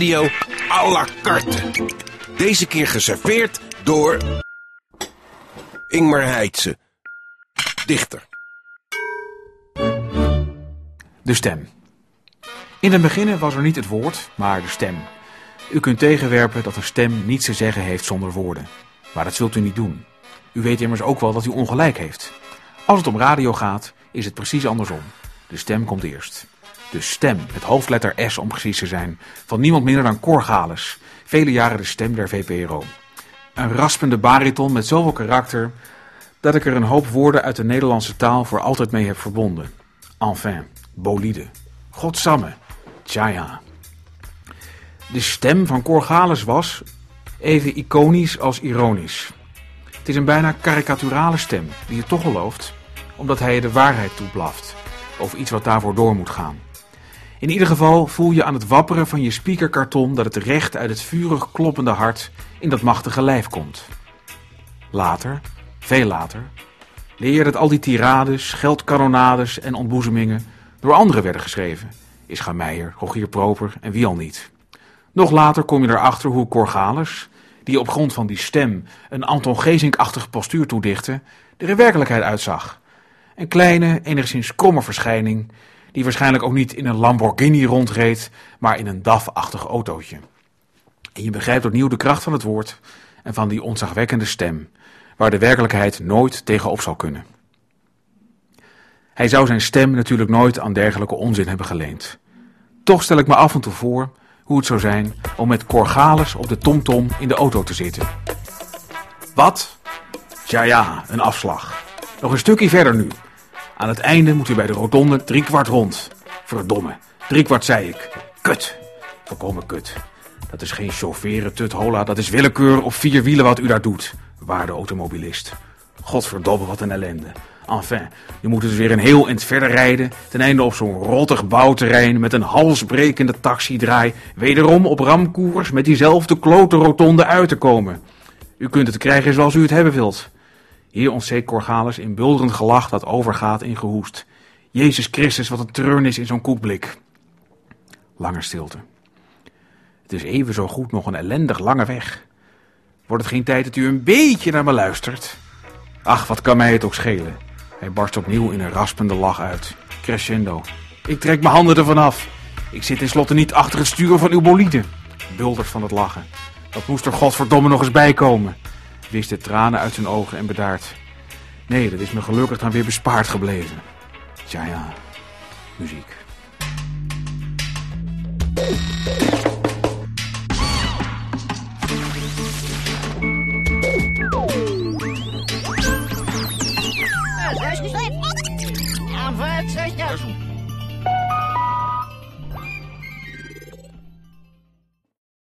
radio à la carte. Deze keer geserveerd door... Ingmar Heitse. Dichter. De stem. In het begin was er niet het woord, maar de stem. U kunt tegenwerpen dat een stem niets te zeggen heeft zonder woorden. Maar dat zult u niet doen. U weet immers ook wel dat u ongelijk heeft. Als het om radio gaat, is het precies andersom. De stem komt eerst. De stem, het hoofdletter S om precies te zijn, van niemand minder dan Cor Gales, vele jaren de stem der VPRO. Een raspende bariton met zoveel karakter dat ik er een hoop woorden uit de Nederlandse taal voor altijd mee heb verbonden. Enfin, bolide, godsamme, tja De stem van Cor Gales was even iconisch als ironisch. Het is een bijna karikaturale stem die je toch gelooft, omdat hij je de waarheid toeblaft over iets wat daarvoor door moet gaan. In ieder geval voel je aan het wapperen van je speakerkarton dat het recht uit het vurig kloppende hart in dat machtige lijf komt. Later, veel later, leer je dat al die tirades, geldkanonades en ontboezemingen door anderen werden geschreven. Ischa Meijer, Rogier Proper en wie al niet. Nog later kom je erachter hoe Corgalis, die op grond van die stem een Anton Gezink-achtig postuur toedichtte, er in werkelijkheid uitzag. Een kleine, enigszins kromme verschijning die waarschijnlijk ook niet in een Lamborghini rondreed, maar in een DAF-achtig autootje. En je begrijpt opnieuw de kracht van het woord en van die ontzagwekkende stem, waar de werkelijkheid nooit tegenop zal kunnen. Hij zou zijn stem natuurlijk nooit aan dergelijke onzin hebben geleend. Toch stel ik me af en toe voor hoe het zou zijn om met Corgalis op de tomtom in de auto te zitten. Wat? Tja ja, een afslag. Nog een stukje verder nu. Aan het einde moet u bij de rotonde driekwart rond. Verdomme, driekwart zei ik. Kut. Volkomen kut. Dat is geen chaufferen, tut, hola. Dat is willekeur op vier wielen wat u daar doet. Waarde automobilist. Godverdomme, wat een ellende. Enfin, je moet dus weer een heel eind verder rijden. Ten einde op zo'n rottig bouwterrein met een halsbrekende taxidraai. Wederom op ramkoers met diezelfde klote rotonde uit te komen. U kunt het krijgen zoals u het hebben wilt. Hier ontsteekt Corgalis in bulderend gelach dat overgaat in gehoest. Jezus Christus, wat een treurnis in zo'n koekblik. Lange stilte. Het is even zo goed nog een ellendig lange weg. Wordt het geen tijd dat u een beetje naar me luistert? Ach, wat kan mij het ook schelen. Hij barst opnieuw in een raspende lach uit. Crescendo. Ik trek mijn handen ervan af. Ik zit tenslotte niet achter het sturen van uw bolide. Buldert van het lachen. Dat moest er godverdomme nog eens bijkomen wist de tranen uit zijn ogen en bedaard. Nee, dat is me gelukkig dan weer bespaard gebleven. Tja ja, muziek. Ja,